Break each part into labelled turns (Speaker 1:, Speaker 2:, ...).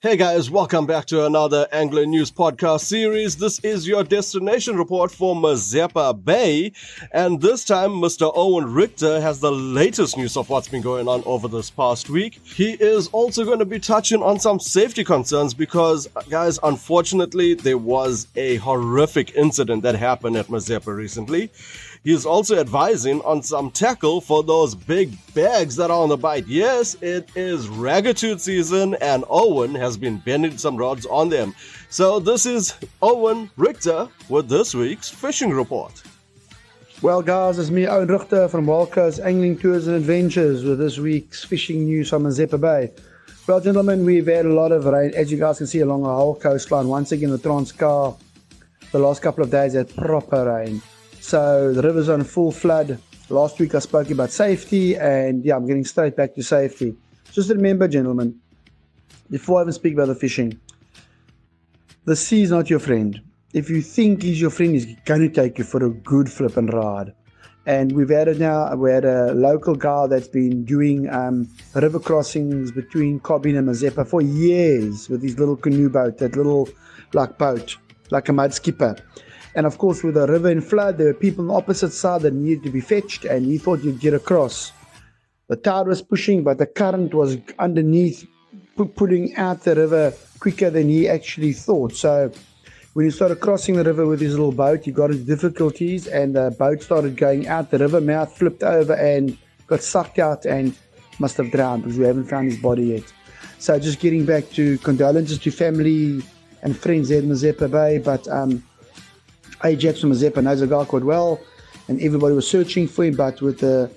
Speaker 1: Hey guys, welcome back to another Angler News podcast series. This is your destination report for Mazeppa Bay. And this time, Mr. Owen Richter has the latest news of what's been going on over this past week. He is also going to be touching on some safety concerns because, guys, unfortunately, there was a horrific incident that happened at Mazeppa recently. He is also advising on some tackle for those big bags that are on the bite. Yes, it is raggatooth season, and Owen has been bending some rods on them. So this is Owen Richter with this week's fishing report.
Speaker 2: Well, guys, it's me, Owen Richter from Coast Angling Tours and Adventures with this week's fishing news from Mazeppa Bay. Well, gentlemen, we've had a lot of rain, as you guys can see, along the whole coastline. Once again, the Transkei, the last couple of days had proper rain. So the river's on full flood. Last week I spoke about safety, and yeah, I'm getting straight back to safety. Just remember, gentlemen, before I even speak about the fishing, the sea is not your friend. If you think he's your friend, he's going to take you for a good flip and ride. And we've had it now. We had a local guy that's been doing um, river crossings between Cobbin and Mazeppa for years with his little canoe boat, that little like boat, like a mud skipper. And of course, with the river in flood, there were people on the opposite side that needed to be fetched, and he thought he'd get across. The tide was pushing, but the current was underneath, pulling out the river quicker than he actually thought. So when he started crossing the river with his little boat, he got into difficulties, and the boat started going out. The river mouth flipped over and got sucked out and must have drowned because we haven't found his body yet. So just getting back to condolences to family and friends there in Mazeppa Bay, but um, Ajax from Mazeppa knows the guy quite well, and everybody was searching for him. But with the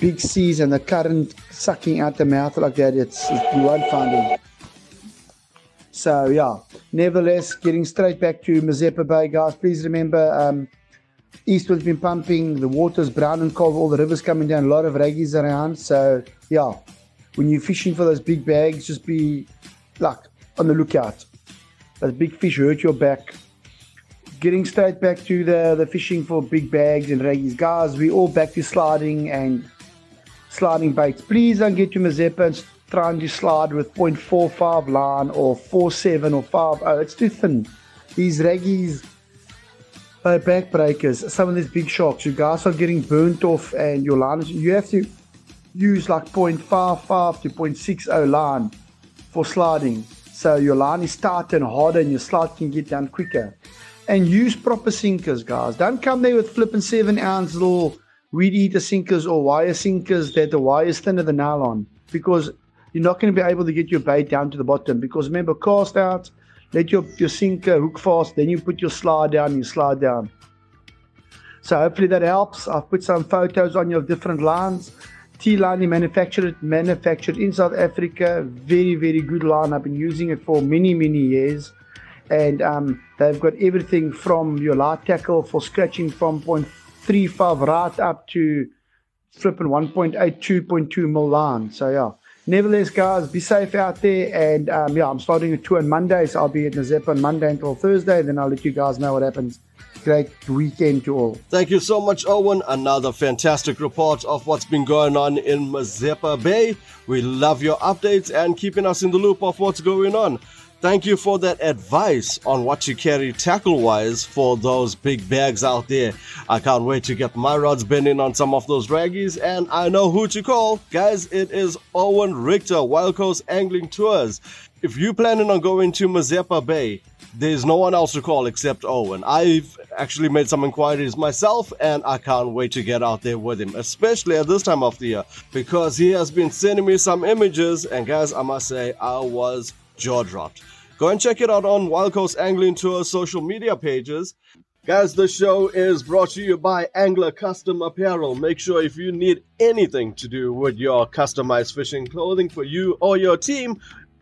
Speaker 2: big seas and the current sucking out the mouth like that, it's, you won't find him. So yeah, nevertheless, getting straight back to Mazeppa Bay, guys. Please remember, um, Eastwood's been pumping. The water's brown and cold. All the rivers coming down. A lot of raggies around. So yeah, when you're fishing for those big bags, just be like on the lookout. Those big fish hurt your back getting straight back to the, the fishing for big bags and raggies. Guys, we all back to sliding and sliding baits. Please don't get to Mazeppa and trying to slide with 0.45 line or 47 or 50. It's too thin. These raggies are backbreakers. Some of these big sharks, you guys are getting burnt off and your line is, you have to use like 0.55 to 0.60 line for sliding. So your line is tight and harder and your slide can get down quicker and use proper sinkers, guys. Don't come there with flipping seven ounce little weed eater sinkers or wire sinkers that the wire is thinner than nylon because you're not going to be able to get your bait down to the bottom. Because remember, cast out, let your, your sinker hook fast, then you put your slide down, you slide down. So hopefully that helps. I've put some photos on your different lines. T line manufactured manufactured in South Africa. Very very good line. I've been using it for many many years and um, they've got everything from your light tackle for scratching from 0.35 right up to flipping 1.8, 2.2 mil line. So yeah. Nevertheless, guys, be safe out there. And um, yeah, I'm starting a tour on Monday, so I'll be at Mazeppa on Monday until Thursday. and Then I'll let you guys know what happens. Great weekend to all.
Speaker 1: Thank you so much, Owen. Another fantastic report of what's been going on in Mazeppa Bay. We love your updates and keeping us in the loop of what's going on. Thank you for that advice on what to carry tackle wise for those big bags out there. I can't wait to get my rods bending on some of those raggies, and I know who to call. Guys, it is Owen Richter, Wild Coast Angling Tours. If you're planning on going to Mazeppa Bay, there's no one else to call except Owen. I've actually made some inquiries myself, and I can't wait to get out there with him, especially at this time of the year, because he has been sending me some images, and guys, I must say, I was jaw dropped. Go and check it out on Wild Coast Angling Tour social media pages. Guys, the show is brought to you by Angler Custom Apparel. Make sure if you need anything to do with your customized fishing clothing for you or your team,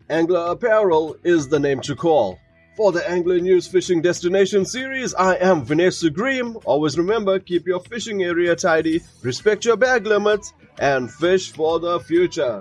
Speaker 1: Angler Apparel is the name to call. For the Angler News Fishing Destination series, I am Vanessa Green. Always remember, keep your fishing area tidy, respect your bag limits, and fish for the future.